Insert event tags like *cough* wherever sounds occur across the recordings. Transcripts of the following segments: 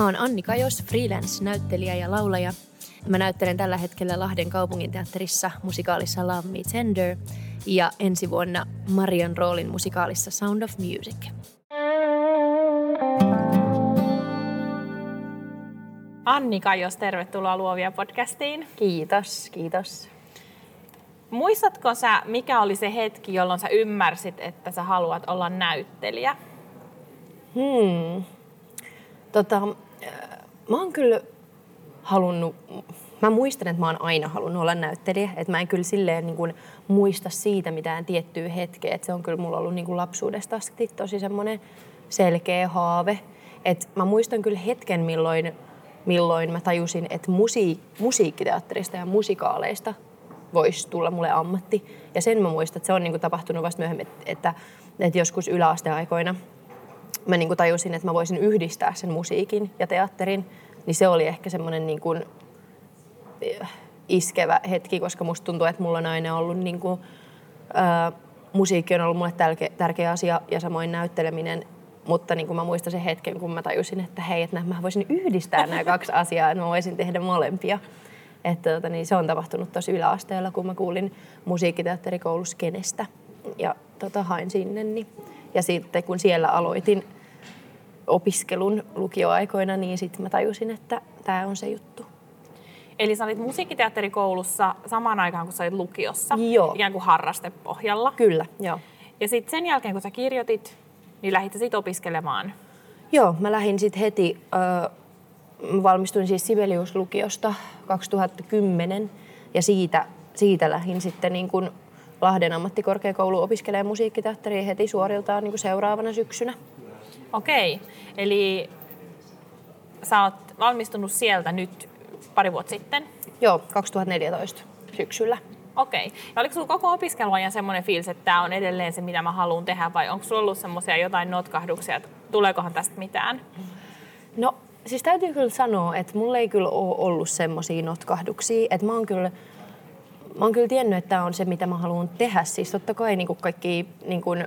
Mä oon Anni Kajos, freelance-näyttelijä ja laulaja. Mä näyttelen tällä hetkellä Lahden kaupunginteatterissa musikaalissa Love Me Tender ja ensi vuonna Marian roolin musikaalissa Sound of Music. Anni Kajos, tervetuloa Luovia podcastiin. Kiitos, kiitos. Muistatko sä, mikä oli se hetki, jolloin sä ymmärsit, että sä haluat olla näyttelijä? Hmm. Tota, mä oon kyllä halunnut, mä muistan, että mä oon aina halunnut olla näyttelijä. Että mä en kyllä silleen niin kuin muista siitä mitään tiettyä hetkeä. Että se on kyllä mulla ollut niin kuin lapsuudesta asti tosi semmoinen selkeä haave. että mä muistan kyllä hetken, milloin, milloin mä tajusin, että musi, musiikkiteatterista ja musikaaleista voisi tulla mulle ammatti. Ja sen mä muistan, että se on niin kuin tapahtunut vasta myöhemmin, että, että joskus yläasteaikoina – mä niin kuin tajusin, että mä voisin yhdistää sen musiikin ja teatterin, niin se oli ehkä semmoinen niin kuin eh, iskevä hetki, koska musta tuntuu, että mulla on aina ollut niin kuin, ää, musiikki on ollut mulle tärkeä asia ja samoin näytteleminen, mutta niin kuin mä muistan sen hetken, kun mä tajusin, että hei, että mä voisin yhdistää nämä kaksi asiaa, että mä voisin tehdä molempia. Että tota, niin se on tapahtunut tosi yläasteella, kun mä kuulin musiikkiteatterikoulussa Kenestä ja tota, hain sinne. Niin ja sitten kun siellä aloitin opiskelun lukioaikoina, niin sitten mä tajusin, että tämä on se juttu. Eli sä olit musiikkiteatterikoulussa samaan aikaan, kun sä olit lukiossa, joo. ikään kuin harrastepohjalla. Kyllä, joo. Ja sitten sen jälkeen, kun sä kirjoitit, niin lähdit sitten opiskelemaan? Joo, mä lähdin sitten heti, äh, valmistuin siis Sibelius-lukiosta 2010 ja siitä, siitä lähdin sitten niin kun Lahden ammattikorkeakoulu opiskelee musiikkiteatteria heti suoriltaan niin kuin seuraavana syksynä. Okei, eli sä oot valmistunut sieltä nyt pari vuotta sitten? Joo, 2014 syksyllä. Okei. Ja oliko sulla koko opiskeluajan semmoinen fiilis, että tämä on edelleen se, mitä mä haluan tehdä, vai onko sulla ollut semmoisia jotain notkahduksia, että tuleekohan tästä mitään? No, siis täytyy kyllä sanoa, että mulla ei kyllä ole ollut semmoisia notkahduksia, että mä oon kyllä mä oon kyllä tiennyt, että tämä on se, mitä mä haluan tehdä. Siis totta kai niin kuin kaikki niin kuin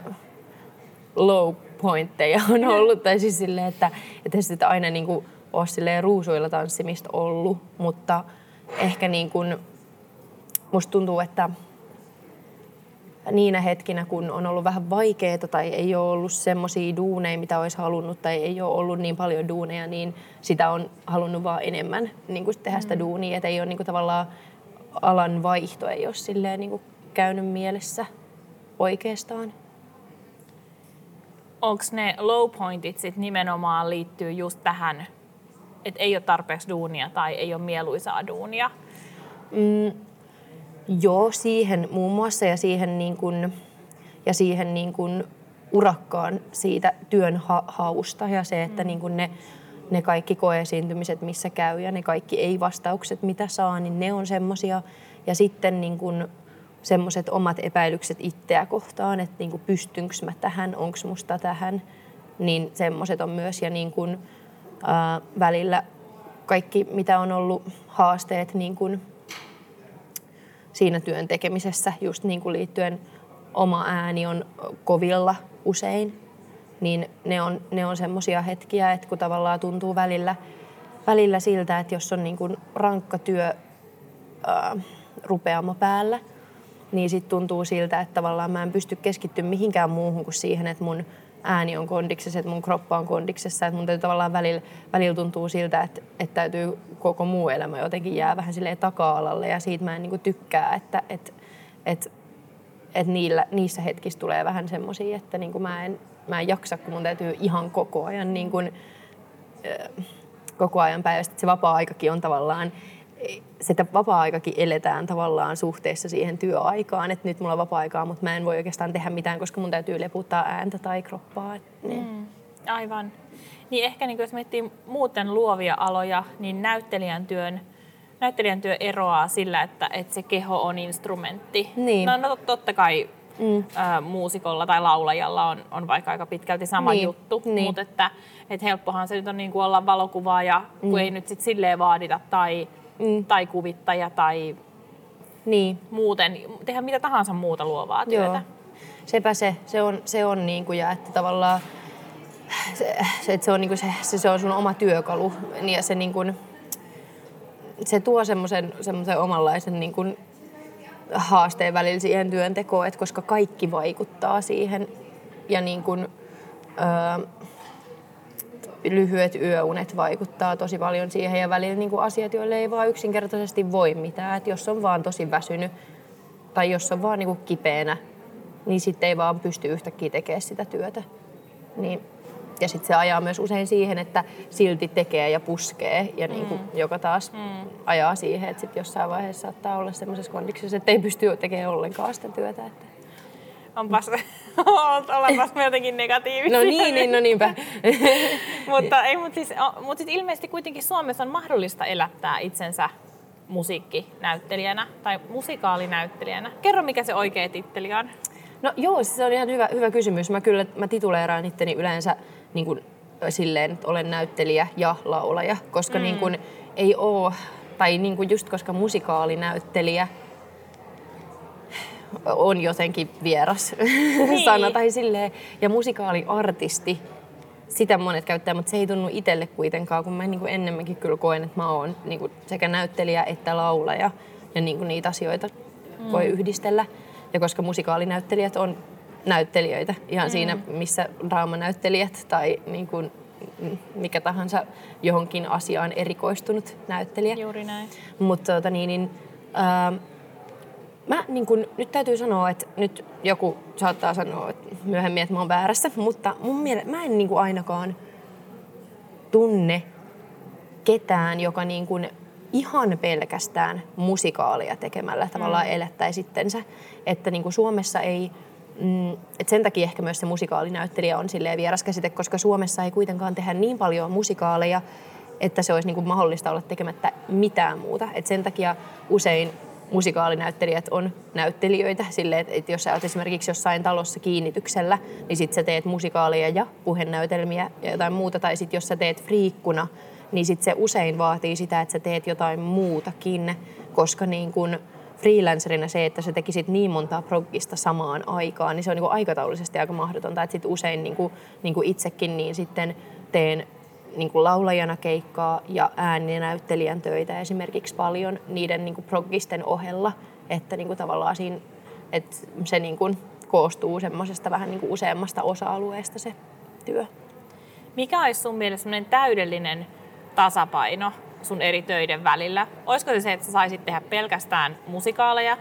low pointteja on ollut. Tai siis silleen, että, että sitä aina niin kuin ole silleen ruusuilla tanssimista ollut. Mutta ehkä niin kuin, musta tuntuu, että niinä hetkinä, kun on ollut vähän vaikeaa tai ei ole ollut semmoisia duuneja, mitä olisi halunnut tai ei ole ollut niin paljon duuneja, niin sitä on halunnut vaan enemmän niin kuin tehdä sitä mm. duunia. Että ei ole niin kuin tavallaan alan vaihto ei ole silleen niin kuin käynyt mielessä oikeastaan. Onko ne low pointit sit nimenomaan liittyy just tähän, että ei ole tarpeeksi duunia tai ei ole mieluisaa duunia? Mm, joo, siihen muun muassa ja siihen, niin kuin, ja siihen niin kuin urakkaan siitä työn ha- hausta ja se, että mm. niin kuin ne ne kaikki koeesiintymiset, missä käy ja ne kaikki ei-vastaukset, mitä saa, niin ne on semmoisia. Ja sitten niin kun semmoiset omat epäilykset itseä kohtaan, että niin pystynkö mä tähän, onko musta tähän, niin semmoiset on myös. Ja niin kun, ää, välillä kaikki, mitä on ollut haasteet niin kun siinä työn tekemisessä, just niin kuin liittyen oma ääni on kovilla usein, niin ne on, ne on semmoisia hetkiä, että kun tavallaan tuntuu välillä, välillä siltä, että jos on niin kuin rankka työ ää, rupeama päällä, niin sitten tuntuu siltä, että tavallaan mä en pysty keskittymään mihinkään muuhun kuin siihen, että mun ääni on kondiksessa, että mun kroppa on kondiksessa, että mun täytyy tavallaan välillä, välillä tuntuu siltä, että, että täytyy koko muu elämä jotenkin jää vähän silleen taka-alalle. Ja siitä mä en niin tykkää, että, että, että, että niillä, niissä hetkissä tulee vähän semmoisia, että niin mä en, mä en jaksa, kun mun täytyy ihan koko ajan, niin kuin, koko ajan päivästä. Se vapaa-aikakin on tavallaan, sitä vapaa-aikakin eletään tavallaan suhteessa siihen työaikaan, että nyt mulla on vapaa-aikaa, mutta mä en voi oikeastaan tehdä mitään, koska mun täytyy leputtaa ääntä tai kroppaa. Niin. mm. Aivan. Niin ehkä niin jos miettii muuten luovia aloja, niin näyttelijän työn näyttelijän työ eroaa sillä, että, että se keho on instrumentti. Niin. No, no totta kai mm. ä, muusikolla tai laulajalla on, on vaikka aika pitkälti sama niin. juttu, niin. mutta että, että helppohan se nyt on niin kuin olla valokuvaaja, mm. kun ei nyt sit silleen vaadita, tai, mm. tai kuvittaja tai niin. muuten, tehdä mitä tahansa muuta luovaa työtä. Joo. Sepä se, se on, se on niin kuin, ja että tavallaan se, se, että se on, niin kuin se, se, se on sun oma työkalu ja se niin kuin, se tuo semmoisen, semmoisen omanlaisen niin kuin haasteen välillä siihen työntekoon, että koska kaikki vaikuttaa siihen ja niin kuin, öö, lyhyet yöunet vaikuttaa tosi paljon siihen ja välillä niin kuin asiat, joille ei vaan yksinkertaisesti voi mitään. että jos on vaan tosi väsynyt tai jos on vaan niin kuin kipeänä, niin sitten ei vaan pysty yhtäkkiä tekemään sitä työtä. Niin ja sitten se ajaa myös usein siihen, että silti tekee ja puskee, ja niin kuin, mm. joka taas mm. ajaa siihen, että sit jossain vaiheessa saattaa olla semmoisessa kondiksessa, että ei pysty tekemään ollenkaan sitä työtä. Että... Onpas, *laughs* ollaanpas me jotenkin negatiivisia. No niin, niin no niinpä. *laughs* mutta ei, mutta siis, mut sit ilmeisesti kuitenkin Suomessa on mahdollista elättää itsensä musiikkinäyttelijänä tai musikaalinäyttelijänä. Kerro, mikä se oikea titteli on. No joo, se on ihan hyvä, hyvä kysymys. Mä kyllä mä tituleeraan itteni yleensä niin kuin, silleen, että olen näyttelijä ja laulaja, koska mm. niin kuin, ei ole, tai niin kuin just koska musikaalinäyttelijä on jotenkin vieras *laughs* niin. sana, tai silleen, ja musikaaliartisti, sitä monet käyttää, mutta se ei tunnu itselle kuitenkaan, kun mä niin kuin enemmänkin kyllä koen, että mä oon niin kuin sekä näyttelijä että laulaja, ja niin kuin niitä asioita mm. voi yhdistellä. Ja koska musikaalinäyttelijät on näyttelijöitä ihan mm. siinä, missä draamanäyttelijät tai niin kuin mikä tahansa johonkin asiaan erikoistunut näyttelijä. Juuri näin. Mutta tota, niin, niin, ää, mä niin kun, nyt täytyy sanoa, että nyt joku saattaa sanoa että myöhemmin, että mä oon väärässä, mutta mun mielestä mä en niin kuin ainakaan tunne ketään, joka niin kuin ihan pelkästään musikaalia tekemällä tavallaan mm. elättäisi itsensä. Että niin kuin Suomessa ei, mm, et sen takia ehkä myös se musikaalinäyttelijä on silleen vieras käsite, koska Suomessa ei kuitenkaan tehdä niin paljon musikaaleja, että se olisi niin kuin mahdollista olla tekemättä mitään muuta. Et sen takia usein musikaalinäyttelijät on näyttelijöitä silleen, että jos sä oot esimerkiksi jossain talossa kiinnityksellä, niin sit sä teet musikaalia ja puhenäytelmiä ja jotain muuta, tai sit jos sä teet friikkuna niin sit se usein vaatii sitä, että sä teet jotain muutakin, koska niin kun freelancerina se, että sä tekisit niin montaa proggista samaan aikaan, niin se on niin aikataulullisesti aika mahdotonta. Että sit usein niin kuin, niin kuin itsekin niin sitten teen niin kuin laulajana keikkaa ja ääninäyttelijän töitä esimerkiksi paljon niiden niin kuin proggisten ohella, että niin kuin tavallaan siinä, että se niin kuin koostuu semmoisesta vähän niin kuin useammasta osa-alueesta se työ. Mikä olisi sun mielestä täydellinen tasapaino sun eri töiden välillä? Olisiko se se, että sä saisit tehdä pelkästään musikaaleja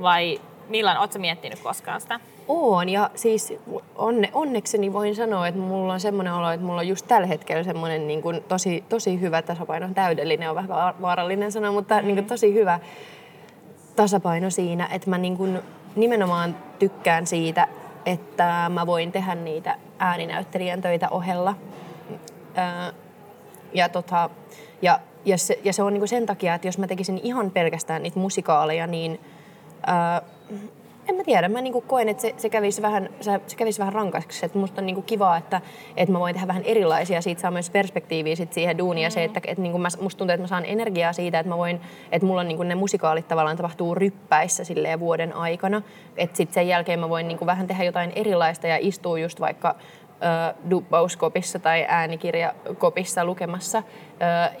vai milloin, ootko miettinyt koskaan sitä? Oon ja siis onne, onnekseni voin sanoa, että mulla on semmoinen olo, että mulla on just tällä hetkellä semmoinen niin kuin tosi, tosi hyvä tasapaino. Täydellinen on vähän vaarallinen sana, mutta mm. niin kuin tosi hyvä tasapaino siinä, että mä niin kuin nimenomaan tykkään siitä, että mä voin tehdä niitä ääninäyttelijän töitä ohella ja, tota, ja, ja, se, ja se on niinku sen takia, että jos mä tekisin ihan pelkästään niitä musikaaleja, niin ää, en mä tiedä, mä niinku koen, että se, se, kävisi vähän, se, se kävisi vähän rankaksi. Että musta on niinku kivaa, että, että mä voin tehdä vähän erilaisia, siitä saa myös perspektiiviä sit siihen duuniin. Ja se, että, että niinku mä, musta tuntuu, että mä saan energiaa siitä, että mä voin, että mulla on niinku ne musikaalit tavallaan tapahtuu ryppäissä silleen vuoden aikana. Että sitten sen jälkeen mä voin niinku vähän tehdä jotain erilaista ja istua just vaikka dubbauskopissa tai äänikirjakopissa lukemassa.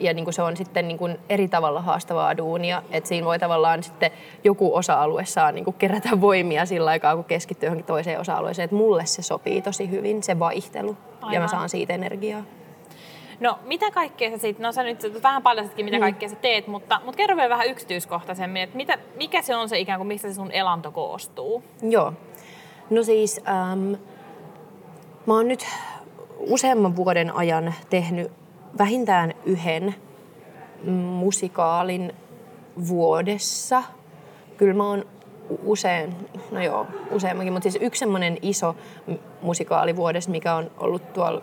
Ja niin kuin se on sitten niin kuin eri tavalla haastavaa duunia, että siinä voi tavallaan sitten joku osa-alue saa niin kuin kerätä voimia sillä aikaa, kun keskittyy johonkin toiseen osa-alueeseen. Että mulle se sopii tosi hyvin, se vaihtelu, Aivan. ja mä saan siitä energiaa. No mitä kaikkea sä sitten, no sä nyt vähän paljastitkin mitä mm. kaikkea sä teet, mutta, mutta kerro vielä vähän yksityiskohtaisemmin, että mitä, mikä se on se ikään kuin, mistä se sun elanto koostuu? Joo, no siis ähm, Mä oon nyt useamman vuoden ajan tehnyt vähintään yhden musikaalin vuodessa. Kyllä mä oon usein, no joo, useammankin, mutta siis yksi semmoinen iso musikaali vuodessa, mikä on ollut tuolla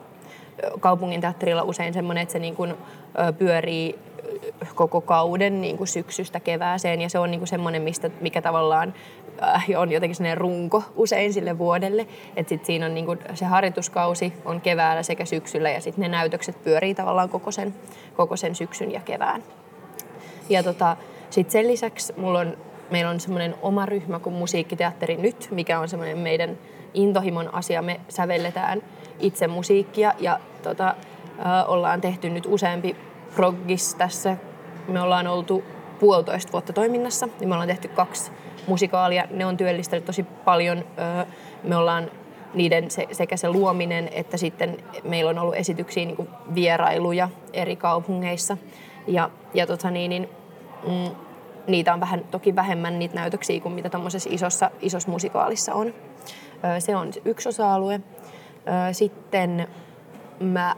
kaupungin teatterilla usein semmoinen, että se niin kuin, pyörii koko kauden niin kuin syksystä kevääseen ja se on niin kuin semmoinen, mistä, mikä tavallaan äh, on jotenkin sellainen runko usein sille vuodelle. Että sitten siinä on niin kuin, se harjoituskausi on keväällä sekä syksyllä ja sitten ne näytökset pyörii tavallaan koko sen, koko sen syksyn ja kevään. Ja tota, sitten sen lisäksi mulla on, meillä on semmoinen oma ryhmä kuin Musiikkiteatteri Nyt, mikä on semmoinen meidän intohimon asia. Me sävelletään itse musiikkia ja tota, äh, ollaan tehty nyt useampi proggis tässä. Me ollaan oltu puolitoista vuotta toiminnassa niin me ollaan tehty kaksi musikaalia. Ne on työllistänyt tosi paljon. Me ollaan niiden se, sekä se luominen että sitten meillä on ollut esityksiä niin vierailuja eri kaupungeissa. Ja, ja tota niin, niin, mm, niitä on vähän, toki vähemmän niitä näytöksiä kuin mitä tuommoisessa isossa, isossa musikaalissa on. Se on yksi osa-alue. Sitten mä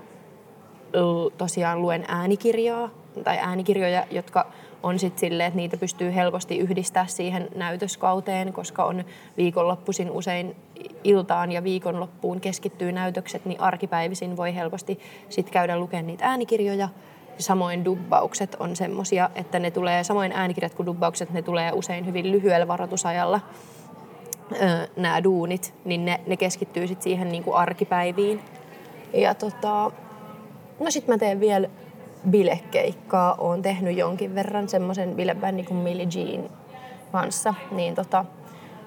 tosiaan luen äänikirjaa tai äänikirjoja, jotka on sitten silleen, että niitä pystyy helposti yhdistää siihen näytöskauteen, koska on viikonloppuisin usein iltaan ja viikonloppuun keskittyy näytökset, niin arkipäivisin voi helposti sitten käydä lukemaan niitä äänikirjoja. Samoin dubbaukset on semmosia, että ne tulee, samoin äänikirjat kuin dubbaukset, ne tulee usein hyvin lyhyellä varoitusajalla nämä duunit, niin ne, ne keskittyy sitten siihen niin kuin arkipäiviin. Ja tota, no sit mä teen vielä bilekeikkaa. Oon tehnyt jonkin verran semmoisen bilebändin kuin Millie Jean kanssa. Niin tota,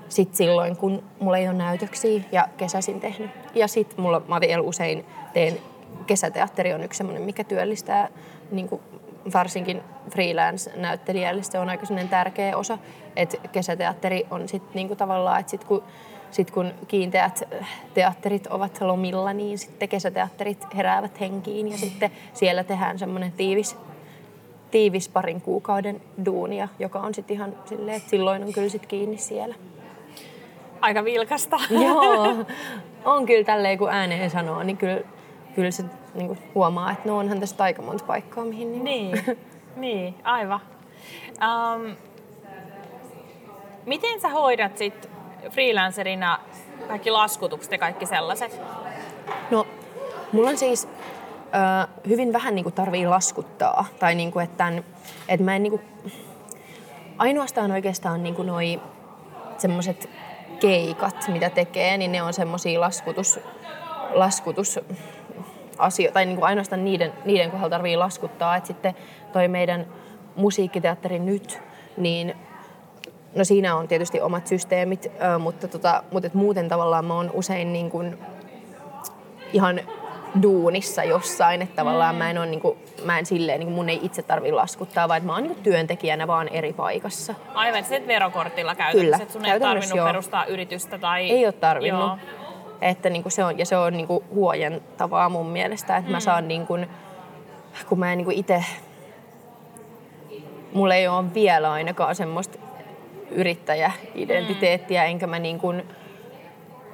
sit silloin, kun mulla ei ole näytöksiä ja kesäsin tehnyt. Ja sit mulla, mä vielä usein teen, kesäteatteri on yksi semmoinen, mikä työllistää niin kuin varsinkin freelance-näyttelijälle se on aika tärkeä osa, että kesäteatteri on sitten niinku tavallaan, että sit kun, sit kun kiinteät teatterit ovat lomilla, niin sitten kesäteatterit heräävät henkiin ja sitten siellä tehdään semmoinen tiivis, tiivis parin kuukauden duunia, joka on sitten ihan silleen, että silloin on kyllä sit kiinni siellä. Aika vilkasta. *laughs* Joo, *laughs* on kyllä tälleen kun ääneen sanoo, niin kyllä, kyllä se niin kuin huomaa, että no onhan tässä aika monta paikkaa, mihin... Niin, niin, niin aivan. Um, miten sä hoidat sit freelancerina kaikki laskutukset ja kaikki sellaiset? No, mulla on siis ö, hyvin vähän niin kuin tarvii laskuttaa. Tai niin kuin, että, että mä en niin kuin, ainoastaan oikeastaan niin kuin noi semmoiset keikat, mitä tekee, niin ne on semmoisia laskutus, laskutus asioita, tai niin kuin ainoastaan niiden, niiden kohdalla tarvii laskuttaa. Että sitten toi meidän musiikkiteatteri nyt, niin no siinä on tietysti omat systeemit, mutta, tota, mutta et muuten tavallaan mä oon usein niin kuin ihan duunissa jossain, että tavallaan mä en ole niin kuin, mä en silleen, niin kuin mun ei itse tarvitse laskuttaa, vaan mä oon niin kuin työntekijänä vaan eri paikassa. Aivan, että verokortilla käytännössä, Kyllä, että sun ei tarvinnut joo. perustaa yritystä tai... Ei ole tarvinnut. Joo. Että niin kuin se on, ja se on niin kuin huojentavaa mun mielestä, että mm. mä saan niin kuin, kun mä en niin itse, mulla ei ole vielä ainakaan semmoista yrittäjäidentiteettiä, enkä mä niin kuin,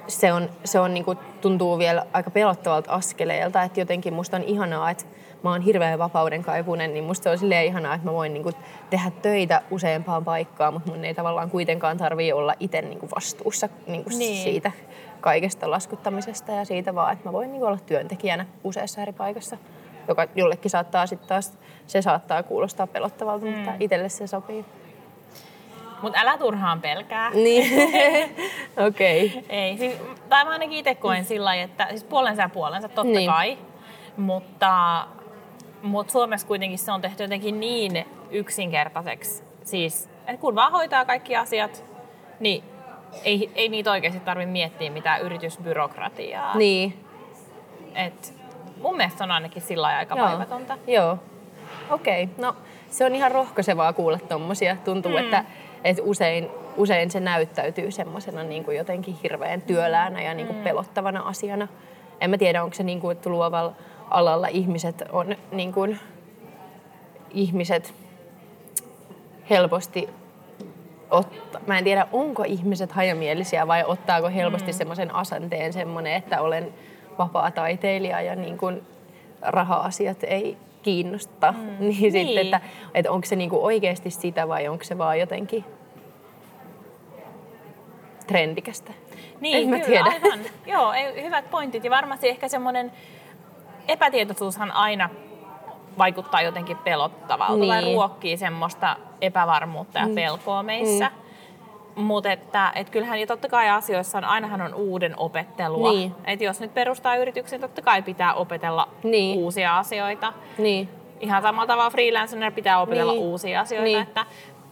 se, on, se on niin kuin, tuntuu vielä aika pelottavalta askeleelta, että jotenkin musta on ihanaa, että mä oon hirveän vapauden kaipunen, niin musta se on silleen ihanaa, että mä voin niinku tehdä töitä useampaan paikkaan, mutta mun ei tavallaan kuitenkaan tarvii olla itse niinku vastuussa niinku niin. siitä kaikesta laskuttamisesta ja siitä vaan, että mä voin niinku olla työntekijänä useassa eri paikassa, joka jollekin saattaa sitten taas, se saattaa kuulostaa pelottavalta, mm. mutta itselle se sopii. Mutta älä turhaan pelkää. Niin, *laughs* okei. Okay. Ei, siis, tai mä ainakin itse koen sillä lailla, että siis puolensa ja puolensa totta niin. kai, mutta, mutta Suomessa kuitenkin se on tehty jotenkin niin yksinkertaiseksi. Siis, että kun vaan hoitaa kaikki asiat, niin ei, ei niitä oikeasti tarvitse miettiä mitään yritysbyrokratiaa. Niin. Et mun mielestä on ainakin sillä aika Joo. vaivatonta. Joo. Okei, okay. no se on ihan rohkaisevaa kuulla tommosia. Tuntuu, mm. että, että usein, usein se näyttäytyy semmoisena niin kuin jotenkin hirveän työläänä ja niin kuin mm. pelottavana asiana. En mä tiedä, onko se niin kuin, että luovalla alalla ihmiset on niin kuin, ihmiset helposti otta, mä en tiedä, onko ihmiset hajamielisiä vai ottaako helposti mm. semmoisen asenteen semmoinen, että olen vapaa taiteilija ja niin kuin raha-asiat ei kiinnosta. Mm. niin, *laughs* niin. Sitten, että, että onko se niin kuin oikeasti sitä vai onko se vaan jotenkin trendikästä. Niin, en mä kyllä, tiedä. aivan. *laughs* Joo, hyvät pointit ja varmasti ehkä semmoinen epätietoisuushan aina vaikuttaa jotenkin pelottavalta niin. tai Niin. ruokkii semmoista epävarmuutta ja pelkoa meissä. Mutta että et kyllähän ja totta kai asioissa on, ainahan on uuden opettelua. Niin. Et jos nyt perustaa yrityksen, totta kai pitää opetella Niin. uusia asioita. Niin. Ihan samalla tavalla freelancerina pitää opetella Niin. uusia asioita. Niin. Että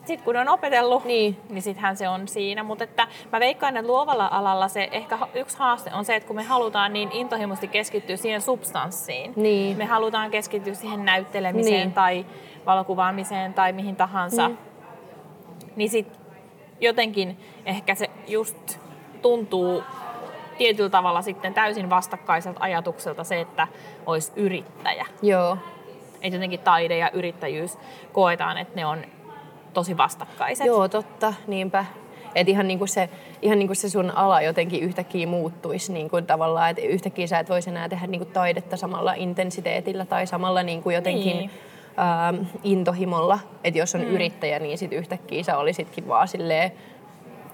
sitten kun on opetellut, Niin. niin sittenhän se on siinä. Mutta että mä veikkaan, että luovalla alalla se ehkä yksi haaste on se, että kun me halutaan niin intohimoisesti keskittyä siihen substanssiin. Niin. Me halutaan keskittyä siihen näyttelemiseen Niin. tai valokuvaamiseen tai mihin tahansa. Mm. Niin sit jotenkin ehkä se just tuntuu tietyllä tavalla sitten täysin vastakkaiselta ajatukselta se, että olisi yrittäjä. Joo. Että jotenkin taide ja yrittäjyys koetaan, että ne on tosi vastakkaiset. Joo, totta, niinpä. Et ihan niinku se, ihan niinku se sun ala jotenkin yhtäkkiä muuttuisi niinku tavallaan, että yhtäkkiä sä et voisi enää tehdä niinku taidetta samalla intensiteetillä tai samalla niinku jotenkin Niin. Ähm, intohimolla. Että jos on mm. yrittäjä, niin sit yhtäkkiä sä olisitkin vaan silleen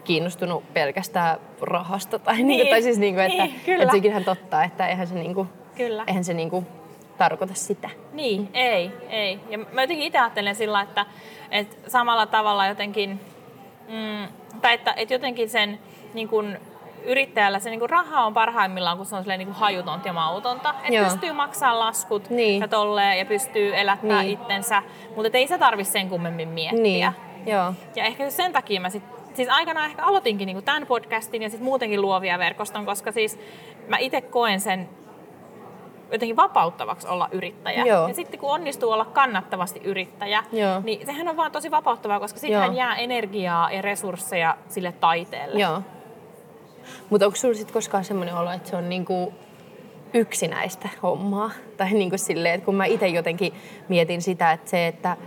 kiinnostunut pelkästään rahasta. Tai, niin. niinku, tai siis niinku, että, Niin, kyllä. että sekin ihan totta, että eihän se, niinku, Kyllä. eihän se niinku tarkoita sitä. Niin, ei, ei. Ja mä jotenkin itse ajattelen sillä, että, että samalla tavalla jotenkin, mm, tai että, että jotenkin sen niin kun, yrittäjällä se niin kun raha on parhaimmillaan, kun se on niin kun hajutonta ja mautonta. Että pystyy maksaa laskut Niin. ja tolleen ja pystyy elättämään Niin. itsensä, mutta ei se tarvi sen kummemmin miettiä. Niin, joo. Ja ehkä sen takia mä sit, siis aikanaan ehkä aloitinkin niinku tämän podcastin ja sitten muutenkin luovia verkoston, koska siis mä itse koen sen jotenkin vapauttavaksi olla yrittäjä. Joo. Ja sitten kun onnistuu olla kannattavasti yrittäjä, Joo. niin sehän on vaan tosi vapauttavaa, koska sittenhän jää energiaa ja resursseja sille taiteelle. Joo. Mutta onko sulla sitten koskaan semmoinen olo, että se on niinku yksinäistä hommaa? *laughs* Tai niinku silleen, että kun mä itse jotenkin mietin sitä, että se, että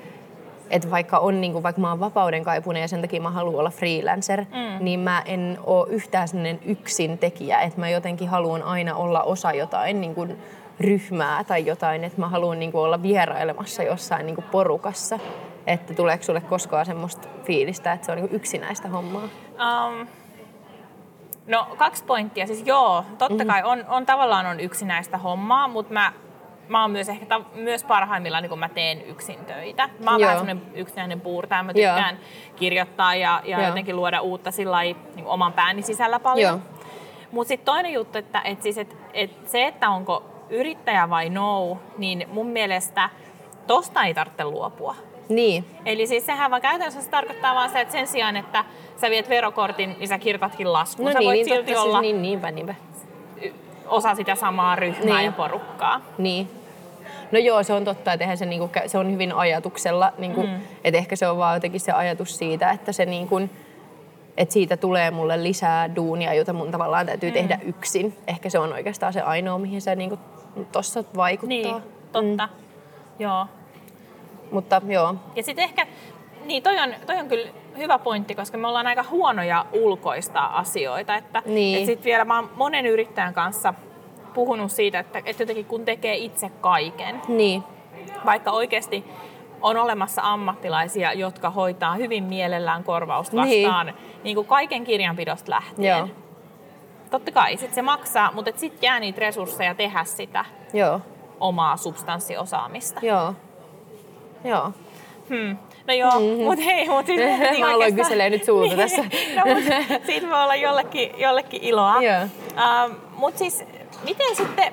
että vaikka on niinku, vaikka mä oon vapauden kaipunen ja sen takia mä haluan olla freelancer, mm. niin mä en oo yhtään sellainen yksin tekijä, että mä jotenkin haluan aina olla osa jotain niinku ryhmää tai jotain, että mä haluan niinku olla vierailemassa jossain niinku porukassa. Että tuleeko sulle koskaan semmoista fiilistä, että se on niinku yksinäistä hommaa? Um, no kaksi pointtia. Siis joo, totta kai on, on tavallaan on yksinäistä hommaa, mutta mä, mä oon myös ehkä ta- myös parhaimmillaan, niin kun mä teen yksin töitä. Mä oon Joo. vähän semmoinen yksinäinen puurtaja. Mä Joo. tykkään kirjoittaa ja, ja Joo. jotenkin luoda uutta sillä niin oman pääni sisällä paljon. Joo. Mutta sitten toinen juttu, että et siis et, et se, että onko yrittäjä vai no, niin mun mielestä tosta ei tarvitse luopua. Niin, Eli siis sehän vaan käytännössä se tarkoittaa vaan se, että sen sijaan, että sä viet verokortin, niin sä kirjoitatkin laskun. No sä niin, voit niin silti totta, olla siis, niin, niinpä, niinpä. osa sitä samaa ryhmää Niin. ja porukkaa. Niin. No joo, se on totta, että se, niinku, se on hyvin ajatuksella, niinku, mm. että ehkä se on vaan jotenkin se ajatus siitä, että se niinku, että siitä tulee mulle lisää duunia, jota mun tavallaan täytyy mm. tehdä yksin. Ehkä se on oikeastaan se ainoa, mihin se niinku tossa vaikuttaa. Niin, totta. Mm. Joo. Mutta joo, Ja sitten ehkä, niin toi on, toi on kyllä hyvä pointti, koska me ollaan aika huonoja ulkoistaa asioita. Että, Niin. et sit vielä mä oon monen yrittäjän kanssa puhunut siitä, että, että jotenkin kun tekee itse kaiken, niin, vaikka oikeasti on olemassa ammattilaisia, jotka hoitaa hyvin mielellään korvausta Niin. vastaan niin. Niin kuin kaiken kirjanpidosta lähtien. joo, Totta kai, sit se maksaa, mutta sitten jää niitä resursseja tehdä sitä joo, omaa substanssiosaamista. joo, joo. Hmm. No joo, mm-hmm. mutta hei, mutta siis *laughs* Mä aloin oikeastaan- kyselee nyt sulta *laughs* tässä. no, mut siitä voi olla jollekin, jollekin iloa. Joo. Ähm, mutta siis, miten sitten,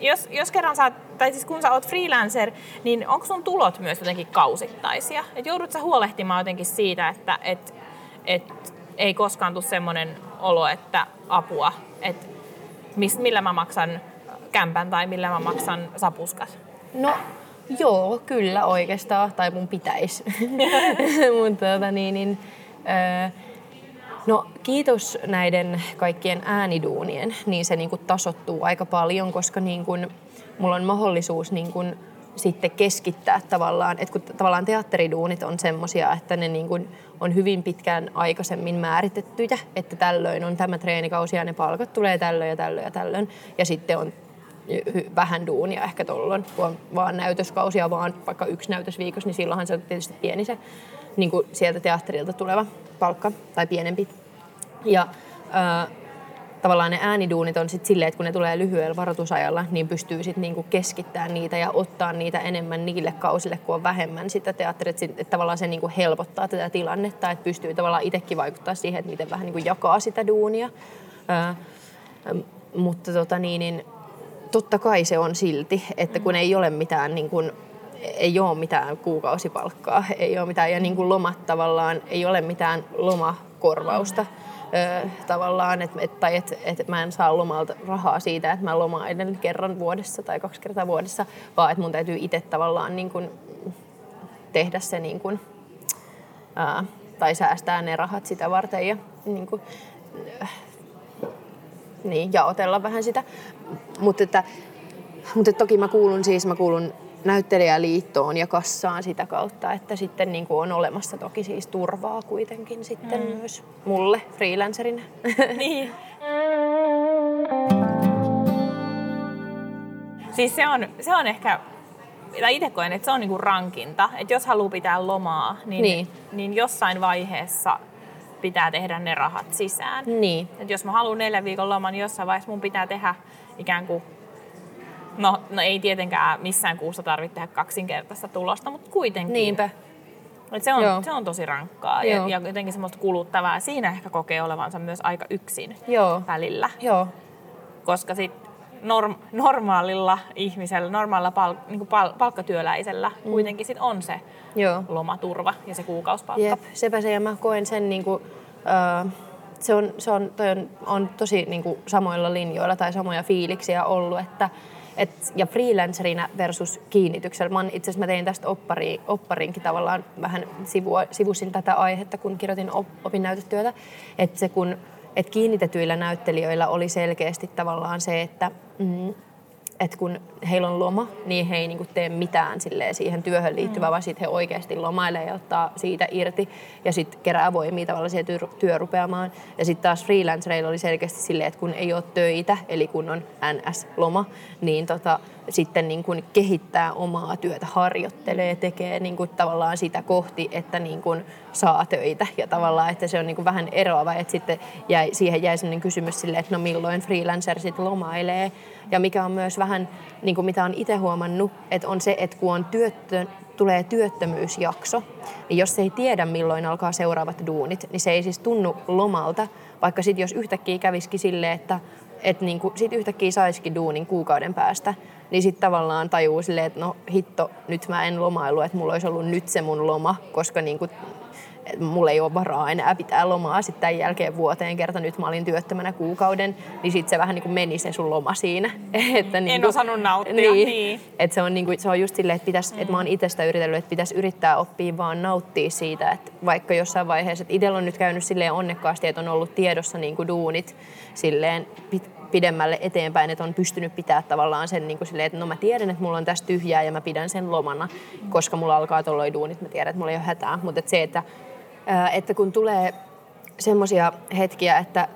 jos, jos kerran sä, tai siis kun sä oot freelancer, niin onko sun tulot myös jotenkin kausittaisia? Et joudut sä huolehtimaan jotenkin siitä, että et, et ei koskaan tule semmoinen olo, että apua, että mis, millä mä maksan kämpän tai millä mä maksan sapuskat? No joo, kyllä oikeastaan, tai mun pitäisi. *laughs* Mutta tota, niin, niin, öö, no kiitos näiden kaikkien ääniduunien, niin se niinku tasottuu aika paljon, koska niinku, mulla on mahdollisuus niinku, sitten keskittää tavallaan, että kun tavallaan teatteriduunit on semmosia, että ne niinku on hyvin pitkään aikaisemmin määritettyjä, että tällöin on tämä treenikausi ja ne palkat tulee tällöin ja tällöin ja tällöin. Ja sitten on vähän duunia ehkä tuolloin, kun on vaan näytöskausia, vaan vaikka yksi näytös viikossa, niin silloinhan se on tietysti pieni se niin kuin sieltä teatterilta tuleva palkka tai pienempi. Ja ää, tavallaan ne ääniduunit on sitten silleen, että kun ne tulee lyhyellä varoitusajalla, niin pystyy sitten niinku keskittämään niitä ja ottaa niitä enemmän niille kausille, kun on vähemmän sitä teatteria. Että, että tavallaan se niinku helpottaa tätä tilannetta, että pystyy tavallaan itsekin vaikuttaa siihen, että miten vähän niinku jakaa sitä duunia. Ää, mutta tota niin, niin totta kai se on silti, että kun ei ole mitään niin kuin, ei ole mitään kuukausipalkkaa, ei ole mitään, ja niin kuin lomat tavallaan, ei ole mitään lomakorvausta ö, tavallaan, et, et, tai että et mä en saa lomalta rahaa siitä, että mä lomailen kerran vuodessa tai kaksi kertaa vuodessa, vaan että mun täytyy itse tavallaan niin kuin tehdä se niin kuin, ää, tai säästää ne rahat sitä varten ja niin kuin, niin, jaotella vähän sitä. Mutta, että, mutta toki mä kuulun siis, mä kuulun näyttelijäliittoon ja kassaan sitä kautta, että sitten niin kuin on olemassa toki siis turvaa kuitenkin sitten mm. myös mulle freelancerina. *laughs* Niin. siis se on, se on ehkä, tai itse koen, että se on niinku rankinta, että jos haluaa pitää lomaa, niin, niin. niin jossain vaiheessa pitää tehdä ne rahat sisään. Niin. Et jos mä haluan neljän viikon loman, niin jossain vaiheessa mun pitää tehdä ikään kuin No, no ei tietenkään missään kuussa tarvitse tehdä kaksinkertaista tulosta, mutta kuitenkin. Niinpä. Et se, on, se on tosi rankkaa ja, ja jotenkin semmoista kuluttavaa. Siinä ehkä kokee olevansa myös aika yksin Joo. välillä. Joo. Koska sit norm, normaalilla ihmisellä, normaalilla pal, niin pal, palkkatyöläisellä mm. kuitenkin sit on se Joo. lomaturva ja se kuukausipalkka. Jep, sepä se ja mä koen sen niin kuin, äh, se on, se on, toi on, on tosi niin kuin samoilla linjoilla tai samoja fiiliksiä ollut, että et, ja freelancerina versus kiinnityksellä. Mä itse asiassa mä tein tästä oppari, opparinkin tavallaan vähän sivua, sivusin tätä aihetta, kun kirjoitin op, opinnäytetyötä. Että se kun et kiinnitetyillä näyttelijöillä oli selkeästi tavallaan se, että mm, että kun heillä on loma, niin he ei niinku tee mitään siihen työhön liittyvää, mm. vaan sitten he oikeasti lomailee ja ottaa siitä irti ja sitten kerää voimia tavallaan siihen työ, työrupeamaan. Ja sitten taas freelancereilla oli selkeästi silleen, että kun ei ole töitä, eli kun on NS-loma, niin tota, sitten niin kuin kehittää omaa työtä, harjoittelee, tekee niin kuin tavallaan sitä kohti, että niin kuin saa töitä. Ja tavallaan, että se on niin kuin vähän eroava, että sitten jäi, siihen jäi sellainen kysymys sille, että no milloin freelancer sitten lomailee. Ja mikä on myös vähän, niin kuin mitä on itse huomannut, että on se, että kun on työttö, tulee työttömyysjakso, niin jos ei tiedä milloin alkaa seuraavat duunit, niin se ei siis tunnu lomalta, vaikka sitten jos yhtäkkiä kävisikin silleen, että että niinku, sit yhtäkkiä saisikin duunin kuukauden päästä, niin sitten tavallaan tajuu silleen, että no hitto, nyt mä en lomailu, että mulla olisi ollut nyt se mun loma, koska niinku, mulla ei ole varaa enää pitää lomaa sitten tämän jälkeen vuoteen kerta. Nyt mä olin työttömänä kuukauden, niin sitten se vähän niin kuin meni se sun loma siinä. *laughs* että niin en kuin, osannut nauttia. Niin, niin. Että se on, niin kuin, se on just silleen, että, pitäis, mm. että mä oon itsestä yritellyt, että pitäisi yrittää oppia vaan nauttia siitä, että vaikka jossain vaiheessa, että itsellä on nyt käynyt silleen onnekkaasti, että on ollut tiedossa niin kuin duunit silleen pit, pidemmälle eteenpäin, että on pystynyt pitää tavallaan sen niin kuin silleen, että no mä tiedän, että mulla on tässä tyhjää ja mä pidän sen lomana, koska mulla alkaa tuolloin duunit, mä tiedän, että mulla ei ole hätää. Mutta että se, että, että kun tulee semmoisia hetkiä, että,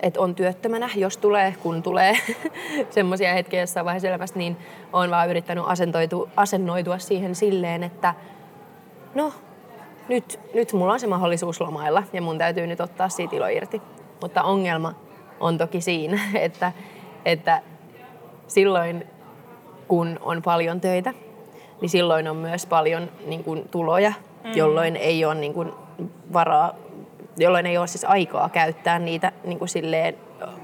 että on työttömänä, jos tulee, kun tulee *laughs* semmoisia hetkiä jossain vaiheessa elämästä, niin olen vaan yrittänyt asentoitua, asennoitua siihen silleen, että no, nyt, nyt mulla on se mahdollisuus lomailla ja mun täytyy nyt ottaa siitä ilo irti. Mutta ongelma on toki siinä, *laughs* että, että silloin kun on paljon töitä, niin silloin on myös paljon niin kuin, tuloja, mm. jolloin ei ole niin kuin, varaa, jolloin ei ole siis aikaa käyttää niitä niin kuin, silleen,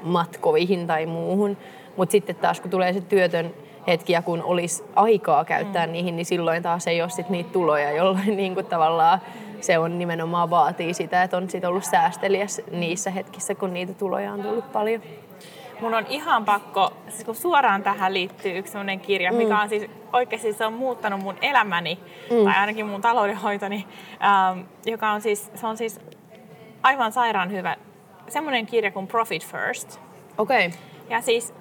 matkoihin tai muuhun. Mutta sitten taas kun tulee se työtön hetki ja kun olisi aikaa käyttää mm. niihin, niin silloin taas ei ole sit niitä tuloja, jolloin *laughs* niin kuin, tavallaan se on nimenomaan vaatii sitä, että on sit ollut säästeliäs niissä hetkissä, kun niitä tuloja on tullut paljon. Mun on ihan pakko, siis kun suoraan tähän liittyy yksi sellainen kirja, mm. mikä on siis oikeasti se on muuttanut mun elämäni, mm. tai ainakin mun taloudenhoitoni, ähm, joka on siis, se on siis aivan sairaan hyvä, semmoinen kirja kuin Profit First. Okei. Okay. Ja siis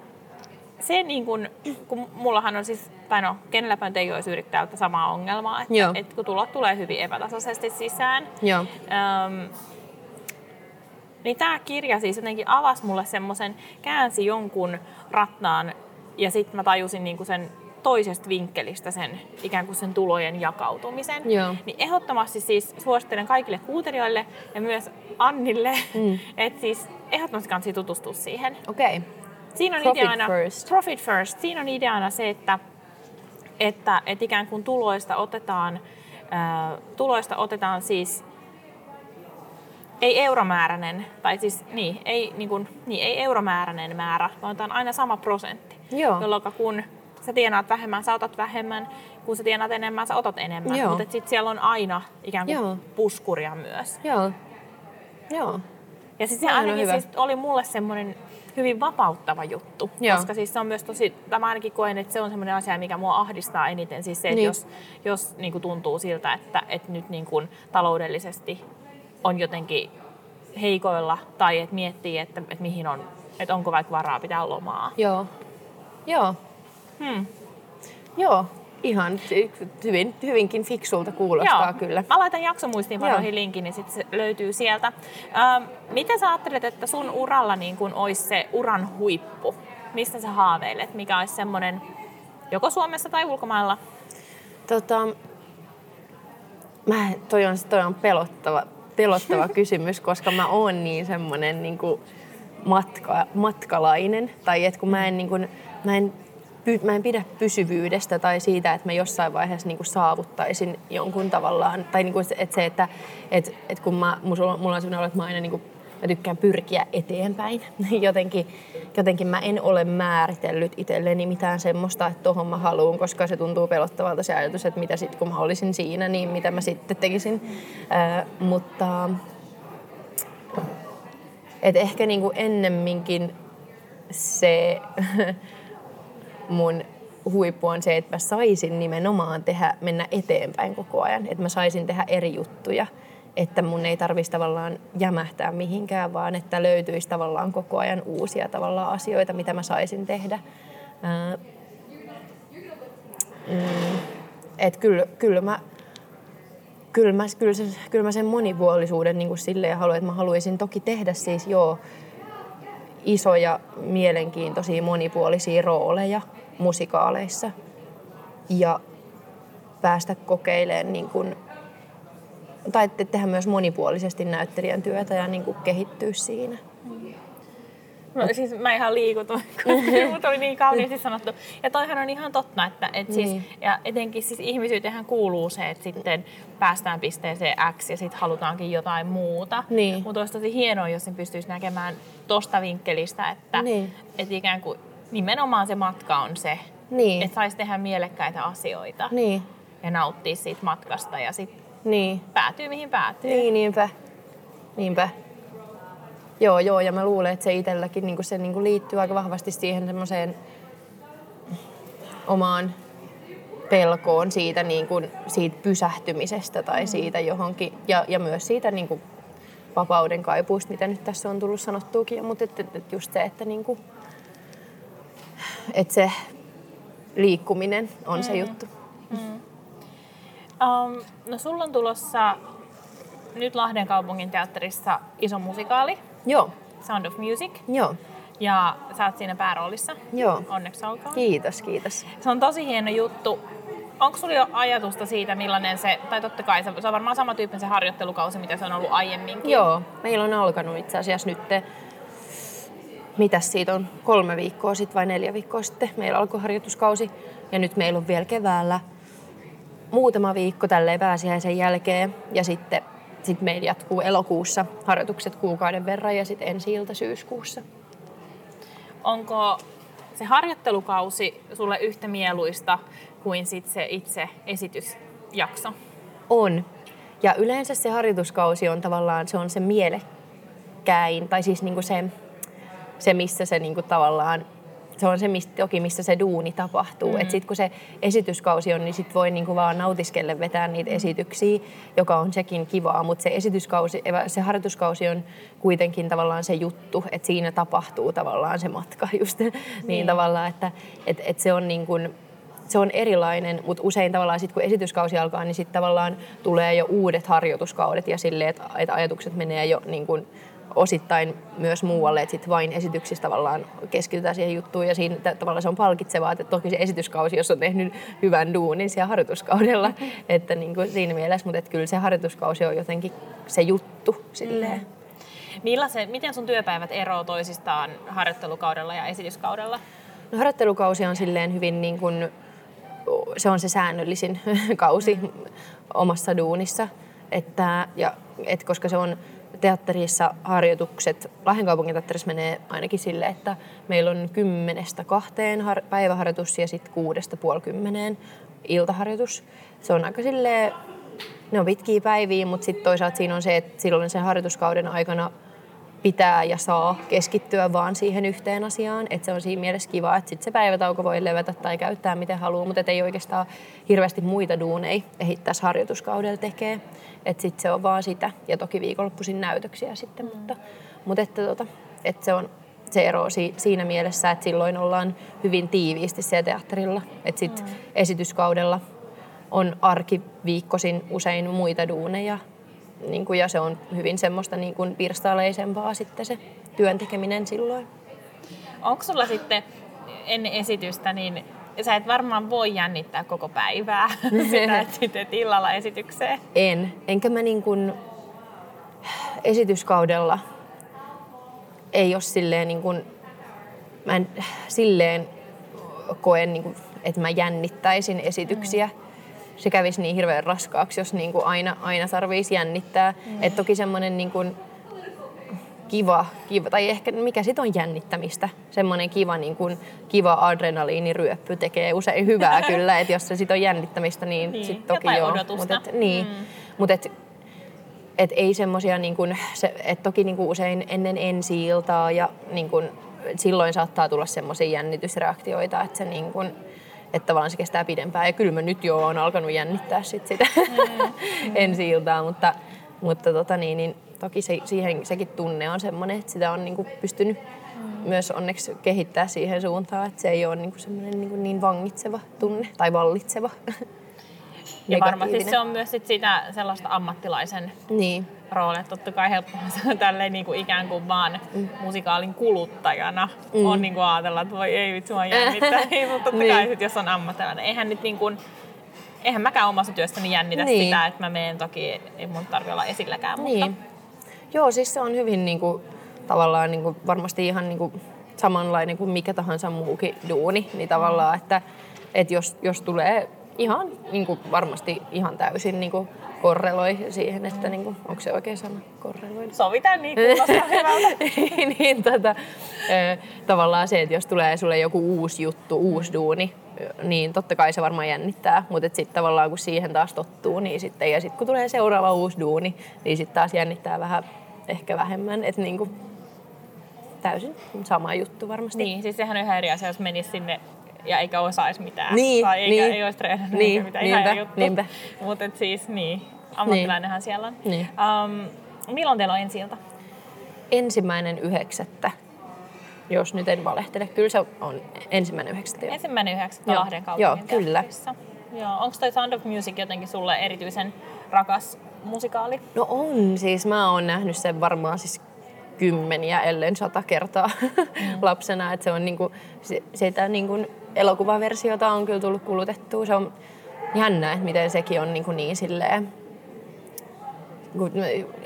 se niin kun, kun mullahan on siis, tai no, kenelläpä ei olisi yrittää samaa ongelmaa, että, Joo. että kun tulot tulee hyvin epätasaisesti sisään. Joo. Öm, niin tämä kirja siis jotenkin avasi mulle semmoisen, käänsi jonkun rattaan ja sitten mä tajusin niinku sen toisesta vinkkelistä sen ikään kuin sen tulojen jakautumisen. Joo. Niin ehdottomasti siis suosittelen kaikille kuuntelijoille ja myös Annille, mm. *laughs* että siis ehdottomasti kannattaa tutustua siihen. Okei. Okay. Siinä on Profit ideana, first. Profit first. Siinä on ideana se, että, että, että ikään kuin tuloista otetaan, ää, tuloista otetaan siis ei euromääräinen, tai siis niin, ei, niin kuin, niin, ei euromääräinen määrä, vaan tämä on aina sama prosentti. Joo. Jolloin kun sä tienaat vähemmän, sä otat vähemmän, kun sä tienaat enemmän, sä otat enemmän. Joo. Mutta sitten siellä on aina ikään kuin Joo. puskuria myös. Joo. Joo. Ja siis se ainakin hyvä. siis oli mulle semmoinen hyvin vapauttava juttu, Joo. koska siis se on myös tosi, tai mä ainakin koen, että se on semmoinen asia, mikä mua ahdistaa eniten, siis se, että Niin. jos, jos niin kuin tuntuu siltä, että, että nyt niin kuin taloudellisesti on jotenkin heikoilla, tai että miettii, että, että mihin on, että onko vaikka varaa pitää lomaa. Joo. Joo. Hmm. Joo. Ihan hyvin, hyvinkin fiksulta kuulostaa kyllä. Mä laitan jaksomuistiinpanoihin Joo. linkin, niin sit se löytyy sieltä. Ähm, mitä sä ajattelet, että sun uralla niin kun olisi se uran huippu? Mistä sä haaveilet? Mikä olisi semmoinen joko Suomessa tai ulkomailla? Tota, mä, toi, on, toi on pelottava, pelottava kysymys, koska mä oon niin semmonen niin matka, matkalainen. Tai et kun mä en, niin kuin, mä en mä en pidä pysyvyydestä tai siitä, että mä jossain vaiheessa niin kuin saavuttaisin jonkun tavallaan, tai niin kuin, että se, että et, et kun mä, mulla on sellainen olo, että mä aina niin kuin, mä tykkään pyrkiä eteenpäin. *laughs* Jotenkin, jotenkin mä en ole määritellyt itselleni mitään semmoista, että tohon mä haluan, koska se tuntuu pelottavalta se ajatus, että mitä sitten kun mä olisin siinä, niin mitä mä sitten tekisin. Ää, mutta et ehkä niinku ennemminkin se *laughs* mun huippu on se, että mä saisin nimenomaan tehdä, mennä eteenpäin koko ajan. Että mä saisin tehdä eri juttuja. Että mun ei tarvitsisi tavallaan jämähtää mihinkään, vaan että löytyisi tavallaan koko ajan uusia tavallaan asioita, mitä mä saisin tehdä. Ää, mm, et kyllä, kyllä mä kyllä mä, kyllä, se, kyllä mä sen monipuolisuuden niin kuin silleen haluan, että mä haluaisin toki tehdä siis joo isoja, mielenkiintoisia, monipuolisia rooleja musikaaleissa ja päästä kokeilemaan niin kuin, tai te- tehdä myös monipuolisesti näyttelijän työtä ja niin kuin kehittyä siinä. No, siis mä ihan liikutuin, mutta *laughs* oli niin kauniisti sanottu. Ja toihan on ihan totta, että et siis, Niin. ja etenkin siis ihmisyyteen kuuluu se, että sitten päästään pisteeseen X ja sitten halutaankin jotain muuta. Niin. Mutta olisi tosi hienoa, jos sen pystyisi näkemään tosta vinkkelistä, että Niin. et ikään kuin nimenomaan se matka on se, Niin. että saisi tehdä mielekkäitä asioita Niin, ja nauttia siitä matkasta ja sitten niin. päätyy mihin päätyy. Niin, niinpä. Niinpä. Joo, joo, ja mä luulen, että se itselläkin niin se niin liittyy aika vahvasti siihen semmoiseen omaan pelkoon siitä, niin kuin, siitä pysähtymisestä tai siitä johonkin, ja, ja myös siitä niin kuin, vapauden kaipuusta, mitä nyt tässä on tullut sanottuukin, mutta et, et, et just se, että, niin kuin, että se liikkuminen on se juttu. Um, no sulla on tulossa nyt Lahden kaupungin teatterissa iso musikaali, Joo, Sound of Music, joo, ja sä oot siinä pääroolissa. joo. Onneksi olkoon. Kiitos, kiitos. Se on tosi hieno juttu. Onko sulla jo ajatusta siitä, millainen se, tai totta kai se, se on varmaan samantyyppinen se harjoittelukausi, mitä se on ollut aiemminkin. Joo, meillä on alkanut itse asiassa nyt, mitäs siitä on, kolme viikkoa sitten vai neljä viikkoa sitten. Meillä alkoi harjoituskausi ja nyt meillä on vielä keväällä muutama viikko tälleen pääsiäisen jälkeen ja sitten sit meillä jatkuu elokuussa harjoitukset kuukauden verran ja sitten ensi ilta syyskuussa. Onko se harjoittelukausi sulle yhtä mieluista kuin sit se itse esitysjakso? On. Ja yleensä se harjoituskausi on tavallaan, se on se mielekkäin, tai siis niinku se, se, missä se niinku tavallaan, se on se mistä, toki, missä se duuni tapahtuu. Mm. Et sit kun se esityskausi on, niin sit voi niinku vaan nautiskelle vetää niitä esityksiä, joka on sekin kivaa. Mutta se esityskausi, se harjoituskausi on kuitenkin tavallaan se juttu, että siinä tapahtuu tavallaan se matka *laughs* just. niin, niin tavallaan, että et, et se on niin kuin, se on erilainen, mutta usein tavallaan sit kun esityskausi alkaa, niin sitten tavallaan tulee jo uudet harjoituskaudet ja silleen, että, että ajatukset menee jo niin kuin osittain myös muualle, että sitten vain esityksissä tavallaan keskitytään siihen juttuun ja siinä tavallaan se on palkitsevaa, että toki se esityskausi, jos on tehnyt hyvän duunin siellä harjoituskaudella, *laughs* että niin kuin siinä mielessä, mutta että kyllä se harjoituskausi on jotenkin se juttu silleen. Mm. Millaisen, miten sun työpäivät eroavat toisistaan harjoittelukaudella ja esityskaudella? No, harjoittelukausi on silleen hyvin niin kuin, se on se säännöllisin *laughs* kausi mm. omassa duunissa. Että, ja, et koska se on teatterissa harjoitukset, Lahden kaupungin teatterissa menee ainakin sille, että meillä on kymmenestä kahteen har- päiväharjoitus ja sitten kuudesta puoli kymmeneen iltaharjoitus. Se on aika silleen, ne on pitkiä päiviä, mutta sitten toisaalta siinä on se, että silloin sen harjoituskauden aikana pitää ja saa keskittyä vaan siihen yhteen asiaan. Että se on siinä mielessä kiva, että sit se päivätauko voi levätä tai käyttää miten haluaa, mutta ei oikeastaan hirveästi muita duuneja ehittäisi harjoituskaudella tekee. Että sitten se on vaan sitä ja toki viikonloppuisin näytöksiä sitten, mm. mutta, mutta että, tota, että se on se ero siinä mielessä, että silloin ollaan hyvin tiiviisti siellä teatterilla. Että sitten mm. esityskaudella on arkiviikkoisin usein muita duuneja niin kuin, ja se on hyvin semmoista niin kuin pirstaleisempaa sitten se työn tekeminen silloin. Onko sulla sitten ennen esitystä, niin sä et varmaan voi jännittää koko päivää *laughs* *laughs* sitä, että sitten illalla esitykseen? En. Enkä mä niin kuin esityskaudella ei ole silleen niin kuin, mä en silleen koen, niin kuin, että mä jännittäisin esityksiä. Mm se kävisi niin hirveän raskaaksi, jos niin kuin aina, aina tarvitsisi jännittää. Mm. Et toki semmoinen niin kuin kiva, kiva, tai ehkä mikä sitten on jännittämistä, semmoinen kiva, niin kuin, kiva adrenaliiniryöppy tekee usein hyvää *laughs* kyllä, että jos se sitten on jännittämistä, niin, niin. sitten toki joo. Mutta et, niin, mm. mut et, et ei semmoisia, niin kuin, se, et toki niin kuin usein ennen ensi-iltaa ja niin kuin, silloin saattaa tulla semmoisia jännitysreaktioita, että se niin kuin, että tavallaan se kestää pidempään. Ja kyllä mä nyt jo on alkanut jännittää sit sitä mm. *laughs* ensi iltaa, mutta, mutta tota niin, niin toki se, siihen, sekin tunne on semmoinen, että sitä on niinku pystynyt mm. myös onneksi kehittää siihen suuntaan, että se ei ole niinku semmoinen niinku niin vangitseva tunne tai vallitseva. Ja varmasti se on myös sit sitä sellaista ammattilaisen niin. Roolia. Totta kai helppoa *laughs* tälleen niin kuin ikään kuin vaan mm. musikaalin kuluttajana mm. on niin kuin ajatella, että voi ei vitsi, mua jännittää. *laughs* Mutta totta niin. kai sit, jos on ammattilainen, eihän nyt niin kuin, eihän mäkään omassa työssäni jännitä niin. sitä, että mä menen toki, ei mun tarvi olla esilläkään. Mutta... Niin. Joo, siis se on hyvin niin kuin, tavallaan niin kuin, varmasti ihan niin kuin, samanlainen kuin mikä tahansa muukin duuni, niin tavallaan, että, että jos, jos tulee ihan niin kuin varmasti ihan täysin niin kuin korreloi siihen, että niin kuin, onko se oikein sana korreloi? Sovitaan niin, kuulostaa *laughs* hyvältä. niin, tota, tavallaan se, että jos tulee sulle joku uusi juttu, uusi duuni, niin totta kai se varmaan jännittää, mutta sitten tavallaan kun siihen taas tottuu, niin sitten, ja sitten kun tulee seuraava uusi duuni, niin sitten taas jännittää vähän ehkä vähemmän, että niin kuin, täysin sama juttu varmasti. Niin, siis sehän on ihan eri asia, jos menisi sinne ja eikä osaisi mitään. Niin, tai eikä, niin, ei olisi treenannut niin, eikä mitään. Niinpä, ihan juttu. Niinpä. Mutta siis niin, ammattilainenhan niin. siellä on. Niin. Um, milloin teillä on ensi ilta? Ensimmäinen yhdeksättä. Jos nyt en valehtele. Kyllä se on ensimmäinen yhdeksättä. Ensimmäinen yhdeksättä Lahden kaupungin Joo, kyllä. Joo. Onko toi Sound of Music jotenkin sulle erityisen rakas musikaali? No on. Siis mä oon nähnyt sen varmaan siis kymmeniä, ellen sata kertaa *laughs* mm. lapsena. Että se on niinku, se, sitä niinku elokuvaversiota on kyllä tullut kulutettua. Se on jännä, että miten sekin on niinku niin silleen,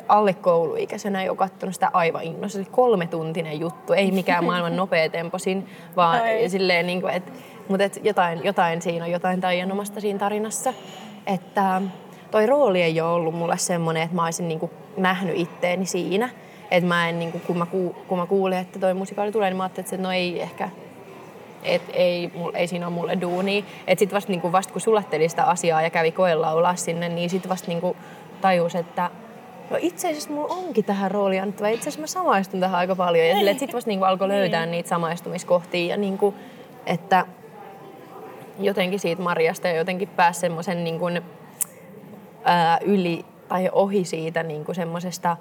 alle kouluikäisenä jo katsonut sitä aivan innossa. Oli kolme tuntinen juttu, ei mikään maailman nopea temposin, vaan Ai. silleen, niin kuin, et, mutta et jotain, jotain siinä on, jotain taianomasta siinä tarinassa. Että toi rooli ei ole ollut mulle semmoinen, että mä olisin niin kuin nähnyt itteeni siinä. Että mä en, niin kuin, kun, mä ku, kun mä kuulin, että toi musikaali tulee, niin mä ajattelin, että no ei ehkä, et ei, mul, ei siinä ole mulle duunia. Että sit vasta, niin vasta kun sulatteli sitä asiaa ja kävi koelaulaa sinne, niin sit vasta niin tajus, että no itse asiassa mulla onkin tähän rooliin annettava. Itse asiassa mä samaistun tähän aika paljon. Ja sitten vasta niin alkoi löytää niin. niitä samaistumiskohtia. Ja niin kuin, että jotenkin siitä Marjasta ja jotenkin pääsi semmoisen niin kuin, ää, yli tai ohi siitä niin kuin semmoisesta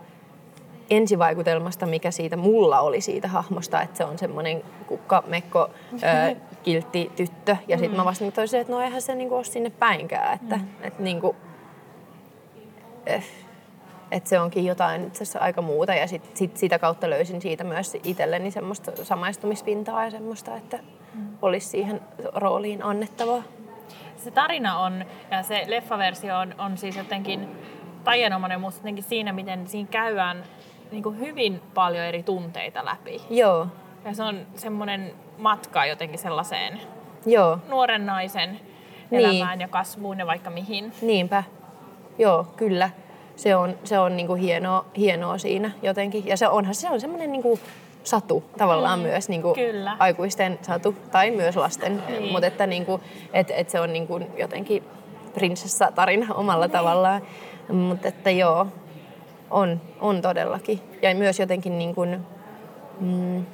ensivaikutelmasta, mikä siitä mulla oli siitä hahmosta, että se on semmoinen kukkamekko, ö, *laughs* kiltti tyttö. Ja sitten mm. mä vasta niin toisin, että no eihän se niinku ole sinne päinkään. Että, mm. et, niinku, eh, Et se onkin jotain itse asiassa aika muuta ja sit, sit sitä kautta löysin siitä myös itselleni semmoista samaistumispintaa ja semmoista, että mm. olisi siihen rooliin annettavaa. Se tarina on, ja se leffaversio on, on siis jotenkin taianomainen, mutta jotenkin siinä, miten siinä käydään niin kuin hyvin paljon eri tunteita läpi. Joo. Ja se on semmoinen matka jotenkin sellaiseen Joo. nuoren naisen Niin. elämään ja kasvuun ja vaikka mihin. Niinpä. Joo, kyllä. Se on, se on niinku hienoa, hienoa siinä jotenkin. Ja se onhan se on semmoinen niinku satu tavallaan mm, myös niinku kyllä. aikuisten satu tai myös lasten. Niin. Mutta että niinku, et, et se on niinku jotenkin prinsessa tarina omalla tavallaan. Mutta että joo, on, on todellakin. Ja myös jotenkin niin kuin, mm,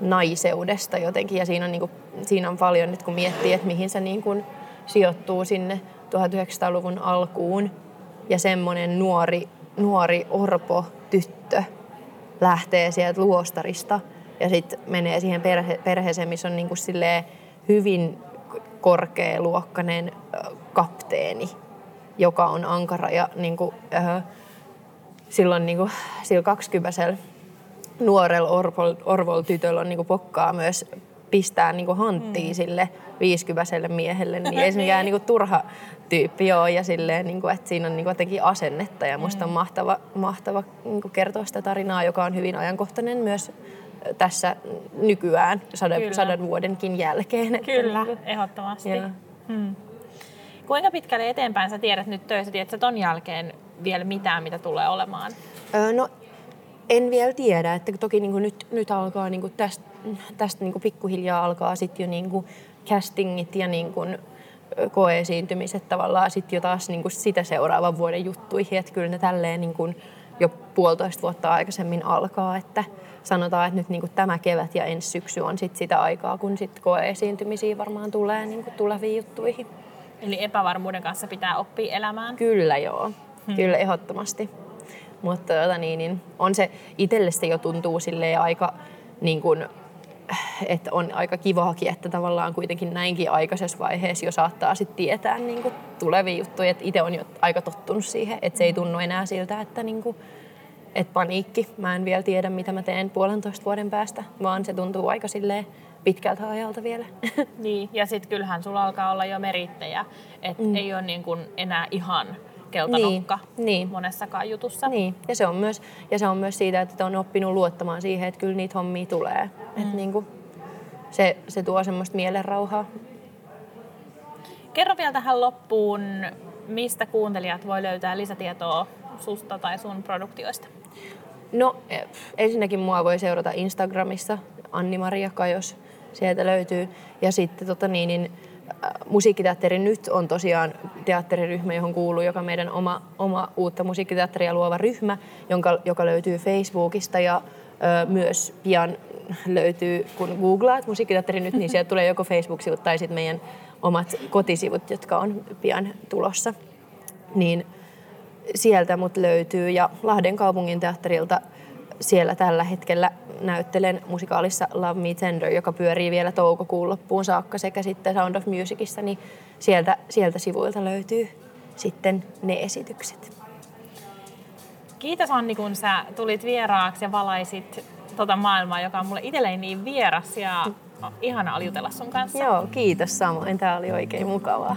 naiseudesta jotenkin. Ja siinä on, niin kuin, siinä on paljon nyt kun miettii, että mihin se niin kuin sijoittuu sinne 1900-luvun alkuun. Ja semmoinen nuori, nuori orpo tyttö lähtee sieltä luostarista ja sitten menee siihen perhe, perheeseen, missä on niin kuin silleen hyvin korkealuokkainen kapteeni, joka on ankara ja niin kuin, silloin niin kuin, sillä kaksikypäisellä nuorella orvol, orvol tytöllä on niin kuin pokkaa myös pistää niin kuin hanttiin mm. sille viisikypäiselle miehelle, niin ei se *laughs* mikään niin kuin turha tyyppi ole. Ja silleen, niin kuin, että siinä on niin kuin jotenkin asennetta ja musta on mahtava, mahtava niin kuin kertoa sitä tarinaa, joka on hyvin ajankohtainen myös tässä nykyään sadan, Kyllä. sadan vuodenkin jälkeen. Että Kyllä, kuin- ehdottomasti. Hmm. Kuinka pitkälle eteenpäin sä tiedät nyt töissä, tiedätkö ton jälkeen vielä mitään, mitä tulee olemaan? Öö, no en vielä tiedä, että toki niin nyt, nyt alkaa niin tästä, tästä niin pikkuhiljaa alkaa sitten jo niin castingit ja niin kuin koeesiintymiset tavallaan sitten jo taas niin sitä seuraavan vuoden juttuihin, että kyllä ne tälleen niin kuin jo puolitoista vuotta aikaisemmin alkaa, että sanotaan, että nyt niin tämä kevät ja ensi syksy on sit sitä aikaa, kun sit koeesiintymisiä varmaan tulee niin tuleviin juttuihin. Eli epävarmuuden kanssa pitää oppia elämään. Kyllä joo, kyllä ehdottomasti. Mutta tota, niin, niin, on se, itselle se jo tuntuu silleen aika, niin kuin, että on aika kivaakin, että tavallaan kuitenkin näinkin aikaisessa vaiheessa jo saattaa sit tietää niin kuin, tulevia juttuja. Että itse on jo aika tottunut siihen, että se ei tunnu enää siltä, että niin kuin, et paniikki. Mä en vielä tiedä, mitä mä teen puolentoista vuoden päästä, vaan se tuntuu aika silleen pitkältä ajalta vielä. *laughs* Niin, ja sitten kyllähän sulla alkaa olla jo merittejä, että mm. ei ole niin kuin enää ihan keltanokka Niin, niin. monessakaan jutussa. Niin, ja se on myös, ja se on myös siitä, että on oppinut luottamaan siihen, että kyllä niitä hommia tulee. Mm. Että niin kuin, se, se tuo semmoista mielenrauhaa. Kerro vielä tähän loppuun, mistä kuuntelijat voi löytää lisätietoa susta tai sun produktioista? No eh, ensinnäkin mua voi seurata Instagramissa, Anni-Maria Kajos, sieltä löytyy. Ja sitten tota niin, niin, äh, Musiikkiteatteri nyt on tosiaan teatteriryhmä, johon kuuluu joka meidän oma, oma uutta musiikkiteatteria luova ryhmä, jonka, joka löytyy Facebookista ja ö, myös pian löytyy, kun googlaat musiikkiteatteri nyt, niin sieltä tulee joko Facebook-sivut tai sitten meidän omat kotisivut, jotka on pian tulossa. Niin sieltä mut löytyy ja Lahden kaupungin teatterilta siellä tällä hetkellä näyttelen musikaalissa Love Me Tender, joka pyörii vielä toukokuun loppuun saakka sekä sitten Sound of Musicissa, niin sieltä, sieltä sivuilta löytyy sitten ne esitykset. Kiitos Anni, kun sä tulit vieraaksi ja valaisit tota maailmaa, joka on mulle itselleni niin vieras ja ihana oli jutella sun kanssa. Joo, kiitos samoin. Tämä oli oikein mukavaa.